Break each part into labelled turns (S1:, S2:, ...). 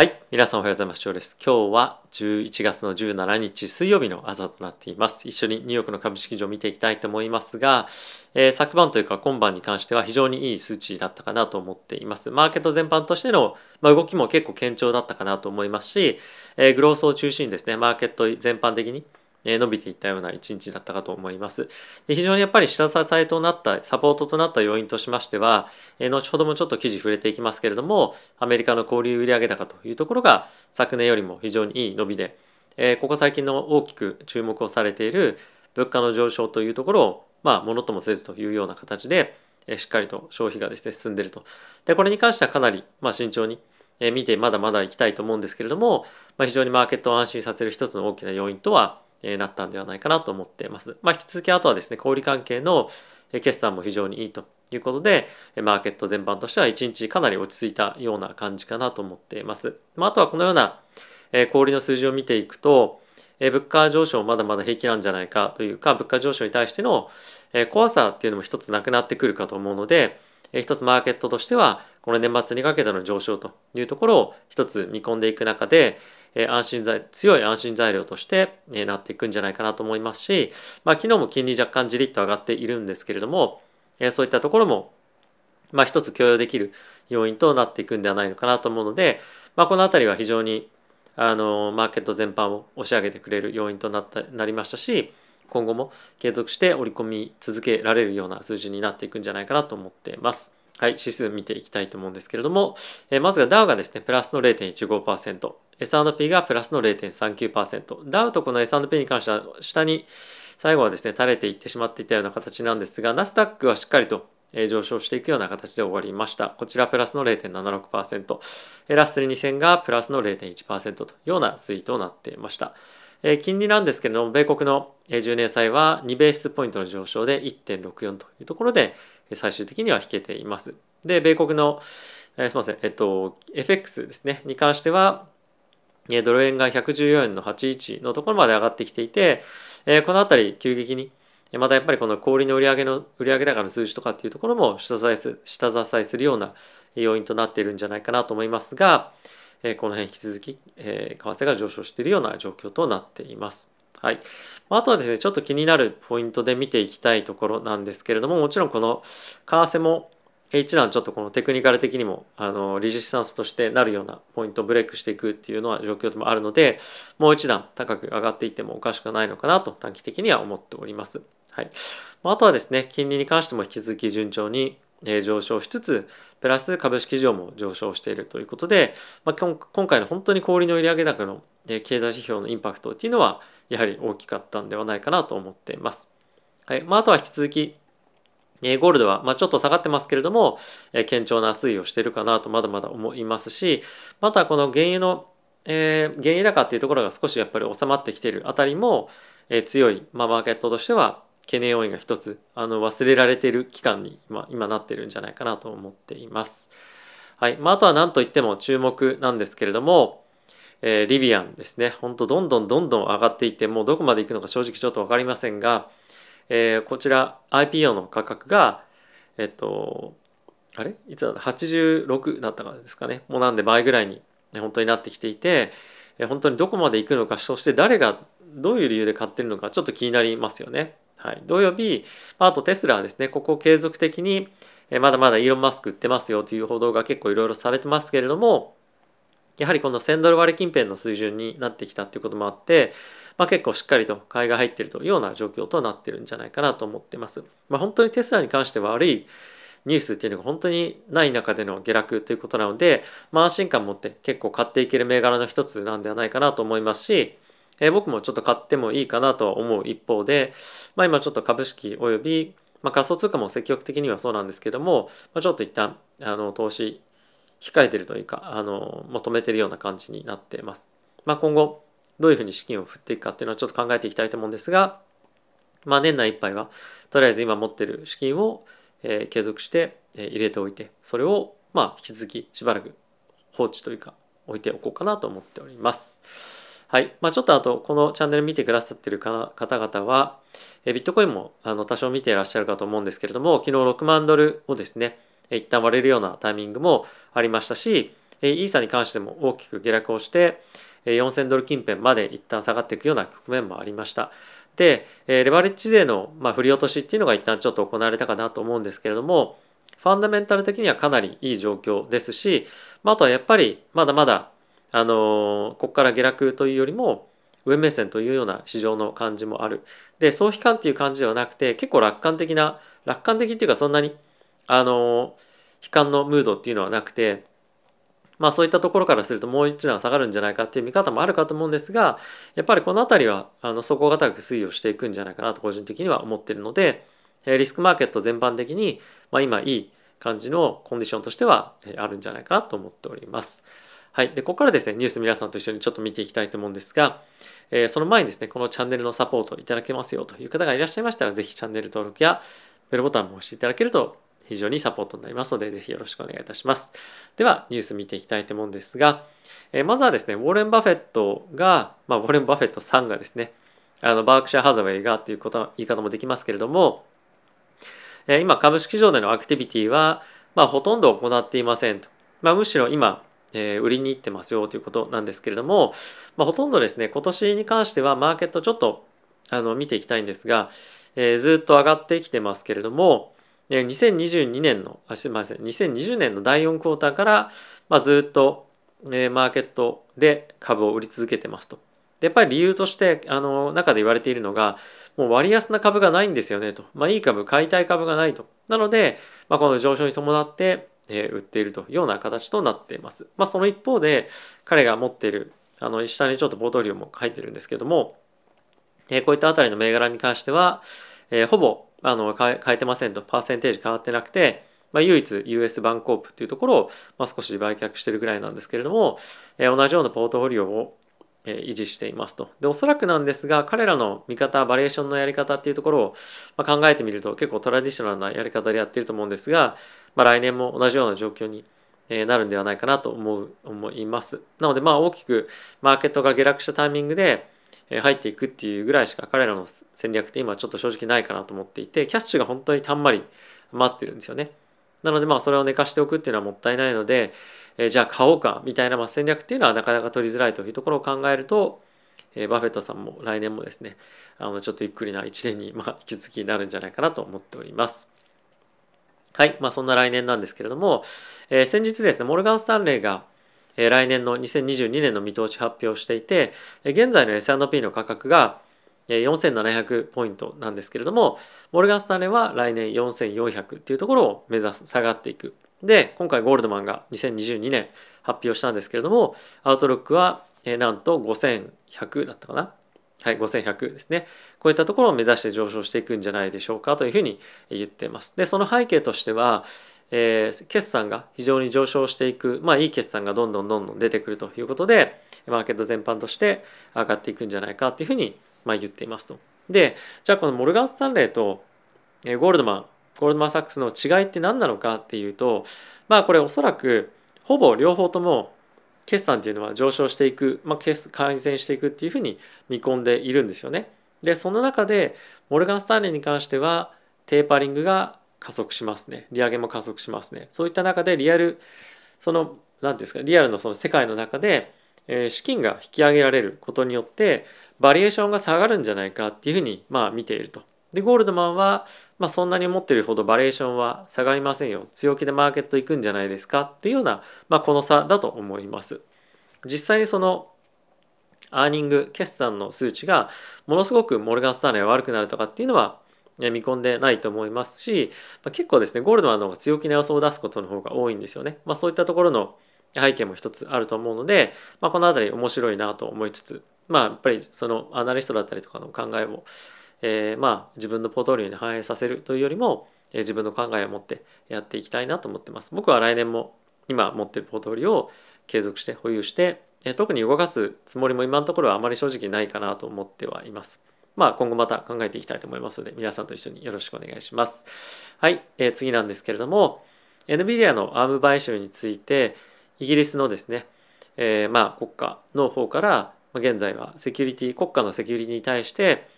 S1: はい。皆さんおはようございます。翔です。今日は11月の17日水曜日の朝となっています。一緒にニューヨークの株式市場を見ていきたいと思いますが、えー、昨晩というか今晩に関しては非常にいい数値だったかなと思っています。マーケット全般としての、まあ、動きも結構堅調だったかなと思いますし、えー、グロースを中心にですね、マーケット全般的に伸びていったような一日だったかと思います。で非常にやっぱり下支えとなった、サポートとなった要因としましては、え後ほどもちょっと記事触れていきますけれども、アメリカの小売売上高というところが昨年よりも非常にいい伸びで、えここ最近の大きく注目をされている物価の上昇というところを、まあ、ものともせずというような形で、えしっかりと消費がですね、進んでいると。で、これに関してはかなり、まあ、慎重に、見てまだまだ行きたいと思うんですけれども、まあ、非常にマーケットを安心させる一つの大きな要因とは、えなったんではないかなと思っています。まあ、引き続きあとはですね、小売関係の決算も非常にいいということで、マーケット全般としては1日かなり落ち着いたような感じかなと思っています。まあ、あとはこのような小売の数字を見ていくと、物価上昇まだまだ平気なんじゃないかというか、物価上昇に対しての怖さっていうのも一つなくなってくるかと思うので、一つマーケットとしては、この年末にかけての上昇というところを一つ見込んでいく中で、安心材強い安心材料として、なっていくんじゃないかなと思いますし、まあ、昨日も金利若干じりっと上がっているんですけれども、そういったところも、まあ、一つ許容できる要因となっていくんではないのかなと思うので、まあ、この辺りは非常にあのマーケット全般を押し上げてくれる要因となったなりましたし今後も継続して織り込み続けられるような数字になっていくんじゃないかなと思っています。はい、指数見ていきたいと思うんですけれども、えー、まずがダウがですね、プラスの0.15%、S&P がプラスの0.39%、ダウとこの S&P に関しては下に最後はですね、垂れていってしまっていたような形なんですが、ナスダックはしっかりと上昇していくような形で終わりました。こちらプラスの0.76%、ラッセル2000がプラスの0.1%というような推移となっていました。え金利なんですけれども、米国の10年債は2ベースポイントの上昇で1.64というところで、最終的には引けています。で、米国の、えー、すみません、えっと、FX ですね、に関しては、ドル円が114円の81のところまで上がってきていて、えー、この辺り急激に、またやっぱりこの小売の売上の売上高の数字とかっていうところも下支えす下支えするような要因となっているんじゃないかなと思いますが、えー、この辺引き続き、え、為替が上昇しているような状況となっています。はい。あとはですね、ちょっと気になるポイントで見ていきたいところなんですけれども、もちろんこの為替も一段ちょっとこのテクニカル的にもあのリジスタンスとしてなるようなポイントをブレイクしていくっていうのは状況でもあるのでもう一段高く上がっていってもおかしくないのかなと短期的には思っております。はい、あとはですね金利に関しても引き続き順調に上昇しつつプラス株式市場も上昇しているということで、まあ、今回の本当に小売の売上高の経済指標のインパクトっていうのはやはり大きかったんではないかなと思っています。はいまあ、あとは引き続きゴールドは、まあ、ちょっと下がってますけれども、え堅調な推移をしているかなとまだまだ思いますし、またこの原油の、えー、原油高っていうところが少しやっぱり収まってきてるあたりも、えー、強い、まあ、マーケットとしては懸念要因が一つあの忘れられている期間に今今なってるんじゃないかなと思っています。はいまあ、あとは何といっても注目なんですけれども、えー、リビアンですね、本当どんどんどんどん上がっていって、もうどこまで行くのか正直ちょっと分かりませんが、えー、こちら IPO の価格が、えっと、あれ？いつだ？った ?86 だったからですかね。もうなんで倍ぐらいに本当になってきていて、本当にどこまで行くのか、そして誰がどういう理由で買ってるのかちょっと気になりますよね。はい。土曜日、あとテスラはですね、ここ継続的にまだまだイーロン・マスク売ってますよという報道が結構いろいろされてますけれども、やはりこの1000ドル割近辺の水準になってきたっていうこともあって、まあ、結構しっかりと買いが入っているというような状況となってるんじゃないかなと思ってます。まあ、本当にテスラに関しては悪いニュースっていうのが本当にない中での下落ということなので、まあ、安心感持って結構買っていける銘柄の一つなんではないかなと思いますし、えー、僕もちょっと買ってもいいかなとは思う一方で、まあ、今ちょっと株式及び、まあ、仮想通貨も積極的にはそうなんですけども、まあ、ちょっと一旦あの投資控えてるというか、あの、求めてるような感じになってます。まあ、今後、どういうふうに資金を振っていくかっていうのはちょっと考えていきたいと思うんですが、まあ、年内いっぱいは、とりあえず今持ってる資金を、えー、継続して、えー、入れておいて、それを、まあ、引き続きしばらく放置というか、置いておこうかなと思っております。はい。まあ、ちょっとあと、このチャンネル見てくださってる方々は、えビットコインもあの多少見ていらっしゃるかと思うんですけれども、昨日6万ドルをですね、一旦割れるようなタイミングもありましたし、イーサに関しても大きく下落をして4000ドル近辺まで一旦下がっていくような局面もありました。で、レバレッジ税のま振り落としっていうのが一旦ちょっと行われたかなと思うんですけれども、ファンダメンタル的にはかなりいい状況ですし、まあ、とはやっぱりまだまだ、あのここから下落というよりも上目線というような市場の感じもある。で、総悲観っていう感じではなくて、結構楽観的な、楽観的っていうかそんなに、あの悲観のムードっていうのはなくて、まあそういったところからするともう一段下がるんじゃないかっていう見方もあるかと思うんですが、やっぱりこの辺りはあの底堅く推移をしていくんじゃないかなと個人的には思ってるので、リスクマーケット全般的に、まあ、今いい感じのコンディションとしてはあるんじゃないかなと思っております。はい。で、ここからですね、ニュース皆さんと一緒にちょっと見ていきたいと思うんですが、えー、その前にですね、このチャンネルのサポートいただけますよという方がいらっしゃいましたら、ぜひチャンネル登録やベルボタンも押していただけると非常にサポートになりますので、ぜひよろしくお願いいたします。では、ニュース見ていきたいと思うんですが、えー、まずはですね、ウォーレン・バフェットが、まあ、ウォーレン・バフェットさんがですね、あのバークシャー・ハザウェイがということ言い方もできますけれども、えー、今、株式上でのアクティビティは、まあ、ほとんど行っていませんと。まあ、むしろ今、えー、売りに行ってますよということなんですけれども、まあ、ほとんどですね、今年に関してはマーケットちょっとあの見ていきたいんですが、えー、ずっと上がってきてますけれども、2022年の、あ、すみません、2020年の第4クォーターから、まあ、ずっと、えー、マーケットで株を売り続けてますと。でやっぱり理由としてあの中で言われているのがもう割安な株がないんですよねと、まあ、いい株買いたい株がないと。なので、まあ、この上昇に伴って、えー、売っているというような形となっています、まあ、その一方で彼が持っているあの下にちょっとポートリオも書いてるんですけども、えー、こういったあたりの銘柄に関しては、えー、ほぼあの変えてませんとパーセンテージ変わってなくてまあ、唯一 US バンコープっていうところを、まあ、少し売却してるぐらいなんですけれども、えー、同じようなポートフォリオを維持していますと。で、おそらくなんですが、彼らの見方、バリエーションのやり方っていうところを、まあ考えてみると結構トラディショナルなやり方でやっていると思うんですが、まあ、来年も同じような状況になるんではないかなと思う、思います。なので、まあ大きくマーケットが下落したタイミングで入っていくっていうぐらいしか彼らの戦略って今ちょっと正直ないかなと思っていて、キャッシュが本当にたんまり待ってるんですよね。なのでまあそれを寝かしておくっていうのはもったいないので、え、じゃあ買おうかみたいなまあ戦略っていうのはなかなか取りづらいというところを考えると、え、バフェットさんも来年もですねあのちょっとゆっくりな1年に、まあ、引き続きになるんじゃないかなと思っております。はい、まあ、そんな来年なんですけれども、え、先日ですねモルガン・スタンレーが来年の2022年の見通し発表していて、現在の S&P の価格が4700ポイントなんですけれども、モルガン・スタンレーは来年4400っていうところを目指す、下がっていく。で、今回ゴールドマンが2022年発表したんですけれども、アウトロックはなんと5100だったかな。はい、5100ですね。こういったところを目指して上昇していくんじゃないでしょうかというふうに言っています。で、その背景としては、えー、決算が非常に上昇していく、まあいい決算がどんどんどんどん出てくるということで、マーケット全般として上がっていくんじゃないかというふうにまあ言っていますと。で、じゃあこのモルガン・スタンレーとゴールドマン、ゴールドマン・サックスの違いって何なのかっていうと、まあこれおそらくほぼ両方とも決算っていうのは上昇していく、まあ、改善していくっていうふうに見込んでいるんですよね。で、その中でモルガン・スタンレーに関してはテーパリングが加速しますね。利上げも加速しますね。そういった中でリアル、その、何ていうんですか、リアルのその世界の中で、えー、資金が引き上げられることによって、バリエーションが下がるんじゃないかっていうふうに、まあ見ていると。で、ゴールドマンは、まあそんなに持ってるほどバリエーションは下がりませんよ。強気でマーケット行くんじゃないですかっていうような、まあこの差だと思います。実際にそのアーニング、決算の数値がものすごくモルガン・スターレが悪くなるとかっていうのは見込んでないと思いますし、ま、結構ですね、ゴールドマンの方が強気な予想を出すことの方が多いんですよね。まあそういったところの背景も一つあると思うので、まあ、この辺り面白いなと思いつつ、まあ、やっぱりそのアナリストだったりとかの考えを、えー、まあ自分のポートフォリオに反映させるというよりも、え、自分の考えを持ってやっていきたいなと思ってます。僕は来年も今持ってるポートフォリオを継続して保有して、え、特に動かすつもりも今のところはあまり正直ないかなと思ってはいます。まあ今後また考えていきたいと思いますので、皆さんと一緒によろしくお願いします。はい、えー、次なんですけれども、NVIDIA の ARM 買収について、イギリスのですね、えー、まあ国家の方から現在はセキュリティ国家のセキュリティに対して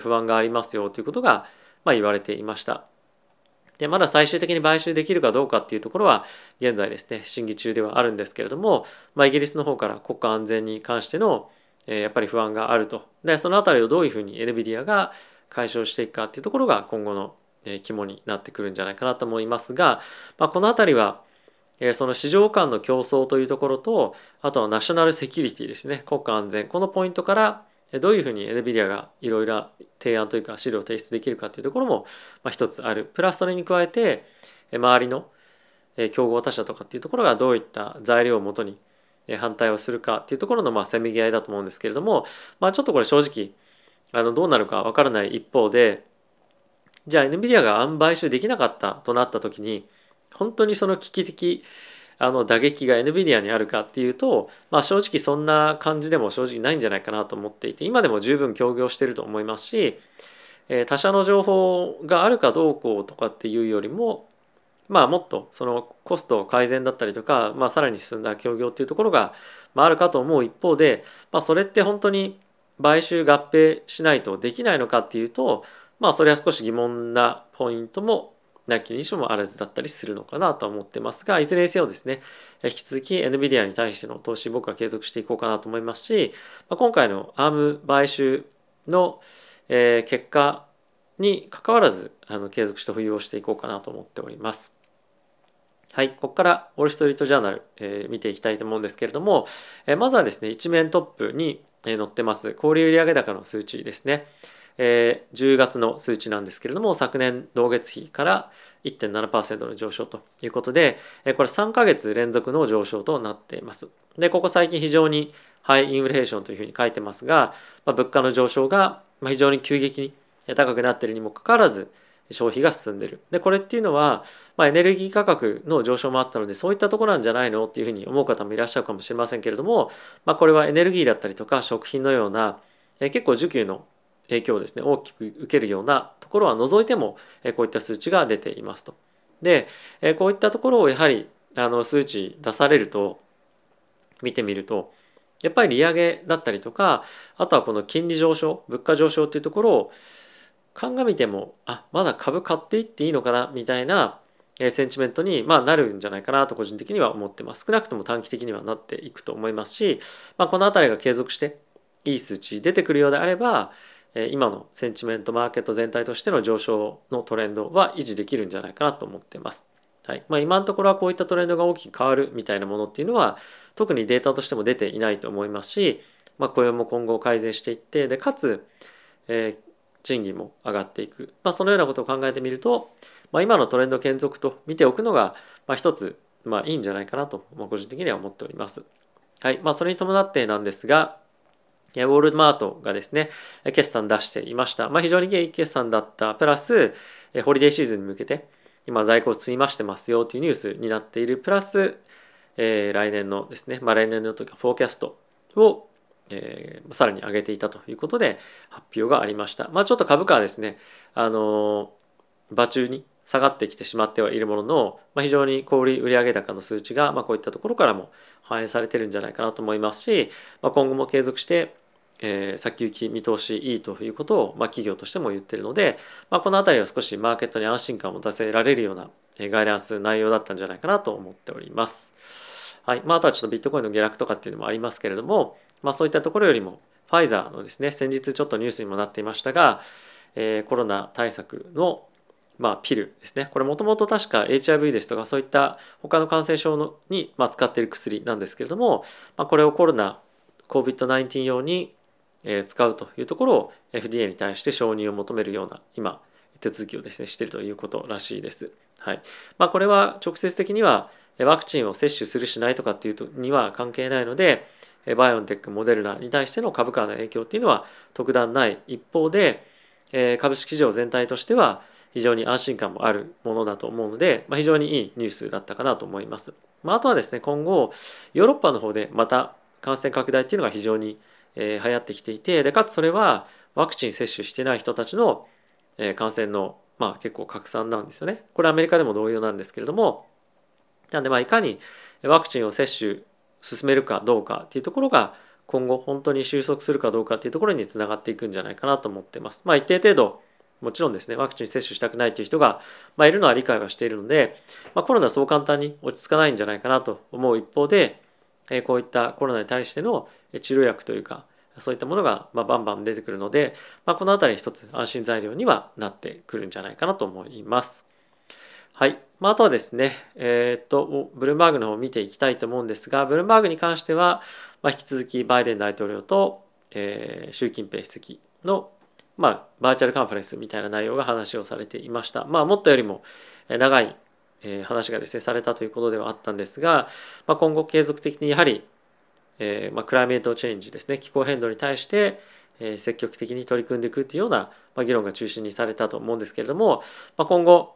S1: 不安がありますよということがまあ言われていました。でまだ最終的に買収できるかどうかっていうところは現在ですね審議中ではあるんですけれども、まあ、イギリスの方から国家安全に関しての、え、やっぱり不安があると。でその辺りをどういうふうに NVIDIA が解消していくかっていうところが今後の、肝になってくるんじゃないかなと思いますが、まあ、この辺りはその市場間の競争というところとあとはナショナルセキュリティですね。国家安全。このポイントからどういうふうに NVIDIA がいろいろ提案というか資料を提出できるかというところも、一つある。プラスそれに加えて周りの競合他社とかっていうところがどういった材料をもとに反対をするかっていうところのまあせめぎ合いだと思うんですけれども、まあ、ちょっとこれ正直あのどうなるかわからない一方でじゃあ NVIDIA が買収できなかったとなった時に本当にその危機的あの打撃が NVIDIA にあるかっていうと、まあ、正直そんな感じでも正直ないんじゃないかなと思っていて今でも十分協業してると思いますし、え、他社の情報があるかどうこうとかっていうよりもまあもっとそのコスト改善だったりとか、まあ、さらに進んだ協業っていうところが、まあ、あるかと思う一方で、まあ、それって本当に買収合併しないとできないのかっていうとまあそれは少し疑問なポイントもなきにしもあらずだったりするのかなと思ってますが、いずれにせよですね、引き続き NVIDIA に対しての投資僕は継続していこうかなと思いますし、まあ、今回の ARM 買収の、えー、結果に関わらずあの継続して保有をしていこうかなと思っております。はい、ここからウォール・ストリート・ジャーナル、えー、見ていきたいと思うんですけれども、えー、まずはですね、一面トップに載ってます小売売上高の数値ですね。えー、10月の数値なんですけれども昨年同月比から1.7%の上昇ということで、えー、これ3ヶ月連続の上昇となっています。でここ最近非常にハイインフレーションというふうに書いてますが、まあ、物価の上昇が非常に急激に高くなってるにもかかわらず消費が進んでる。でこれっていうのは、まあ、エネルギー価格の上昇もあったのでそういったところなんじゃないのっていうふうに思う方もいらっしゃるかもしれませんけれども、まあ、これはエネルギーだったりとか食品のようなえ結構需給の影響をですね大きく受けるようなところは除いてもえこういった数値が出ていますと。でえこういったところをやはりあの数値出されると見てみるとやっぱり利上げだったりとかあとはこの金利上昇物価上昇っていうところを鑑みてもあまだ株買っていっていいのかなみたいなセンチメントに、まあ、なるんじゃないかなと個人的には思ってます少なくとも短期的にはなっていくと思いますし、まあ、この辺りが継続していい数値出てくるようであれば今のセンチメントマーケット全体としての上昇のトレンドは維持できるんじゃないかなと思ってます。はいまあ、今のところはこういったトレンドが大きく変わるみたいなものっていうのは特にデータとしても出ていないと思いますし、まあ、雇用も今後改善していってでかつ、えー、賃金も上がっていく、まあ、そのようなことを考えてみると、まあ、今のトレンド継続と見ておくのが、まあ、一つ、まあ、いいんじゃないかなと、まあ、個人的には思っております。はいまあ、それに伴ってなんですが、ウォールマートがですね、決算出していました。まあ、非常にいい決算だった。プラス、ホリデーシーズンに向けて、今在庫を積み増してますよというニュースになっている。プラス、えー、来年のですね、まあ、来年の時フォーキャストを、えー、さらに上げていたということで発表がありました。まあ、ちょっと株価はですね、あのー、場中に下がってきてしまってはいるものの、まあ、非常に小売売上高の数値が、まあ、こういったところからも反映されてるんじゃないかなと思いますし、まあ、今後も継続してえー、先行き見通しいいということを、まあ、企業としても言ってるので、まあ、この辺りは少しマーケットに安心感を持たせられるようなガイダンス内容だったんじゃないかなと思っております。はいまあ、あとはちょっとビットコインの下落とかっていうのもありますけれども、まあ、そういったところよりもファイザーのですね先日ちょっとニュースにもなっていましたが、えー、コロナ対策のまあ、ピルですねこれもともと確か HIV ですとかそういった他の感染症のに、まあ、使っている薬なんですけれども、まあ、これをコロナ COVID-19 用に使うというところを FDA に対して承認を求めるような今手続きをですねしているということらしいです。はいまあ、これは直接的にはワクチンを接種するしないとかっていうとには関係ないのでバイオンテックモデルナに対しての株価の影響っていうのは特段ない一方で株式市場全体としては非常に安心感もあるものだと思うので、まあ、非常にいいニュースだったかなと思います。まあ、あとはですね今後ヨーロッパの方でまた感染拡大っていうのが非常に、流行ってきていてでかつそれはワクチン接種してない人たちの、感染の、まあ、結構拡散なんですよね。これアメリカでも同様なんですけれどもなんでまあいかにワクチンを接種進めるかどうかっていうところが今後本当に収束するかどうかっていうところにつながっていくんじゃないかなと思ってます。まあ一定程度もちろんですねワクチン接種したくないという人が、まあ、いるのは理解はしているので、まあ、コロナはそう簡単に落ち着かないんじゃないかなと思う一方で、えこういったコロナに対しての治療薬というかそういったものがまバンバン出てくるので、まあ、この辺り一つ安心材料にはなってくるんじゃないかなと思います。はい。まあ、あとはですね、えっ、と、ブルームバーグの方を見ていきたいと思うんですが、ブルームバーグに関しては、まあ、引き続きバイデン大統領と、えー、習近平主席の、まあ、バーチャルカンファレンスみたいな内容が話をされていました。まあ、もっとよりも長い話がですね、されたということではあったんですが、まあ、今後継続的にやはりえーまあ、クライメートチェンジですね気候変動に対して、えー、積極的に取り組んでいくというような、まあ、議論が中心にされたと思うんですけれども、まあ、今後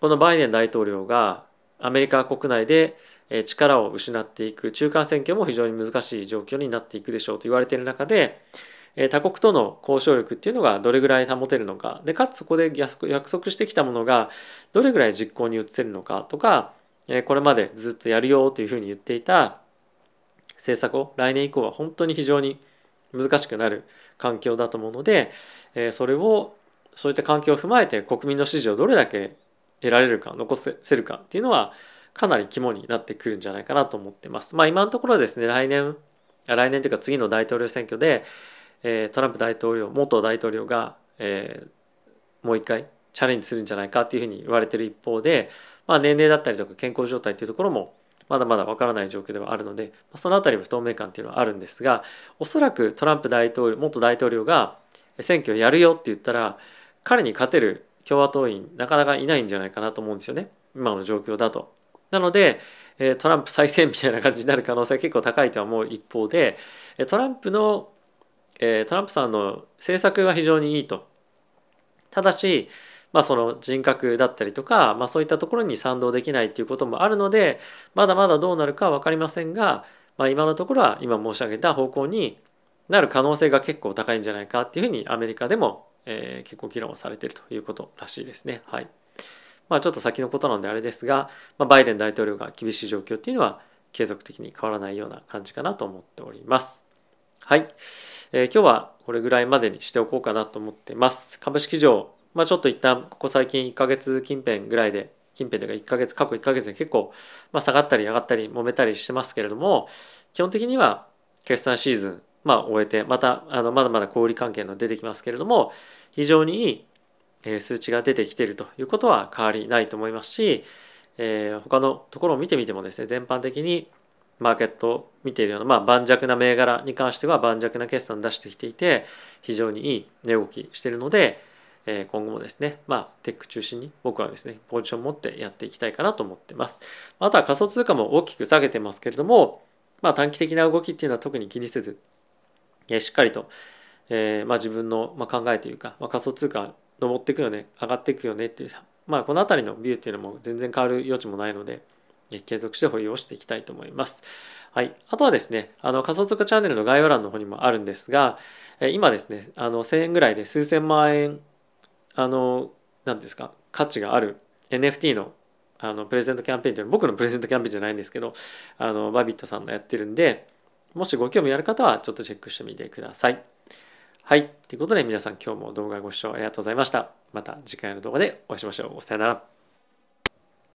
S1: このバイデン大統領がアメリカ国内で力を失っていく中間選挙も非常に難しい状況になっていくでしょうと言われている中で他国との交渉力っていうのがどれぐらい保てるのか。でかつそこで約束してきたものがどれぐらい実行に移せるのかとかこれまでずっとやるよというふうに言っていた政策を来年以降は本当に非常に難しくなる環境だと思うので、それをそういった環境を踏まえて国民の支持をどれだけ得られるか残せるかっていうのはかなり肝になってくるんじゃないかなと思ってます。まあ今のところですね来年来年というか次の大統領選挙で、えトランプ大統領元大統領が、えもう一回チャレンジするんじゃないかっていうふうに言われてる一方で、まあ、年齢だったりとか健康状態っていうところもまだまだわからない状況ではあるのでその辺りも不透明感っていうのはあるんですがおそらくトランプ大統領元大統領が選挙やるよって言ったら彼に勝てる共和党員なかなかいないんじゃないかなと思うんですよね今の状況だと。なのでトランプ再選みたいな感じになる可能性は結構高いとは思う一方でトランプのトランプさんの政策は非常にいいと。ただしまあ、その人格だったりとか、まあ、そういったところに賛同できないっていうこともあるのでまだまだどうなるかは分かりませんが、まあ、今のところは今申し上げた方向になる可能性が結構高いんじゃないかっていうふうにアメリカでも、えー、結構議論をされているということらしいですね。はいまあ、ちょっと先のことなんであれですが、まあ、バイデン大統領が厳しい状況っていうのは継続的に変わらないような感じかなと思っております。はい、えー、今日はこれぐらいまでにしておこうかなと思ってます。株式上まあ、ちょっと一旦ここ最近1ヶ月近辺ぐらいで近辺というか1ヶ月過去1ヶ月で結構、まあ、下がったり上がったり揉めたりしてますけれども基本的には決算シーズン、まあ、終えてまたあのまだまだ小売関係の出てきますけれども非常にいい数値が出てきているということは変わりないと思いますし、えー、他のところを見てみてもですね全般的にマーケットを見ているような、まあ、盤石な銘柄に関しては盤石な決算出してきていて非常にいい値動きしているので、え今後もですね、まあ、テック中心に僕はですね、ポジションを持ってやっていきたいかなと思ってます。あとは仮想通貨も大きく下げてますけれども、まあ、短期的な動きっていうのは特に気にせず、しっかりと、えー、まあ、自分の、ま考えというか、まあ、仮想通貨上っていくよね、上がっていくよねっていう、まあ、この辺りのビューっていうのも全然変わる余地もないので、継続して保有をしていきたいと思います。はい。あとはですね、あの仮想通貨チャンネルの概要欄の方にもあるんですが、今ですね、あの1000円ぐらいで数千万円あの何ですか価値がある NFT のあのプレゼントキャンペーンというのは僕のプレゼントキャンペーンじゃないんですけどあのバビットさんのやってるんでもしご興味ある方はちょっとチェックしてみてください。はい。ということで皆さん今日も動画ご視聴ありがとうございました。また次回の動画でお会いしましょう。さよなら。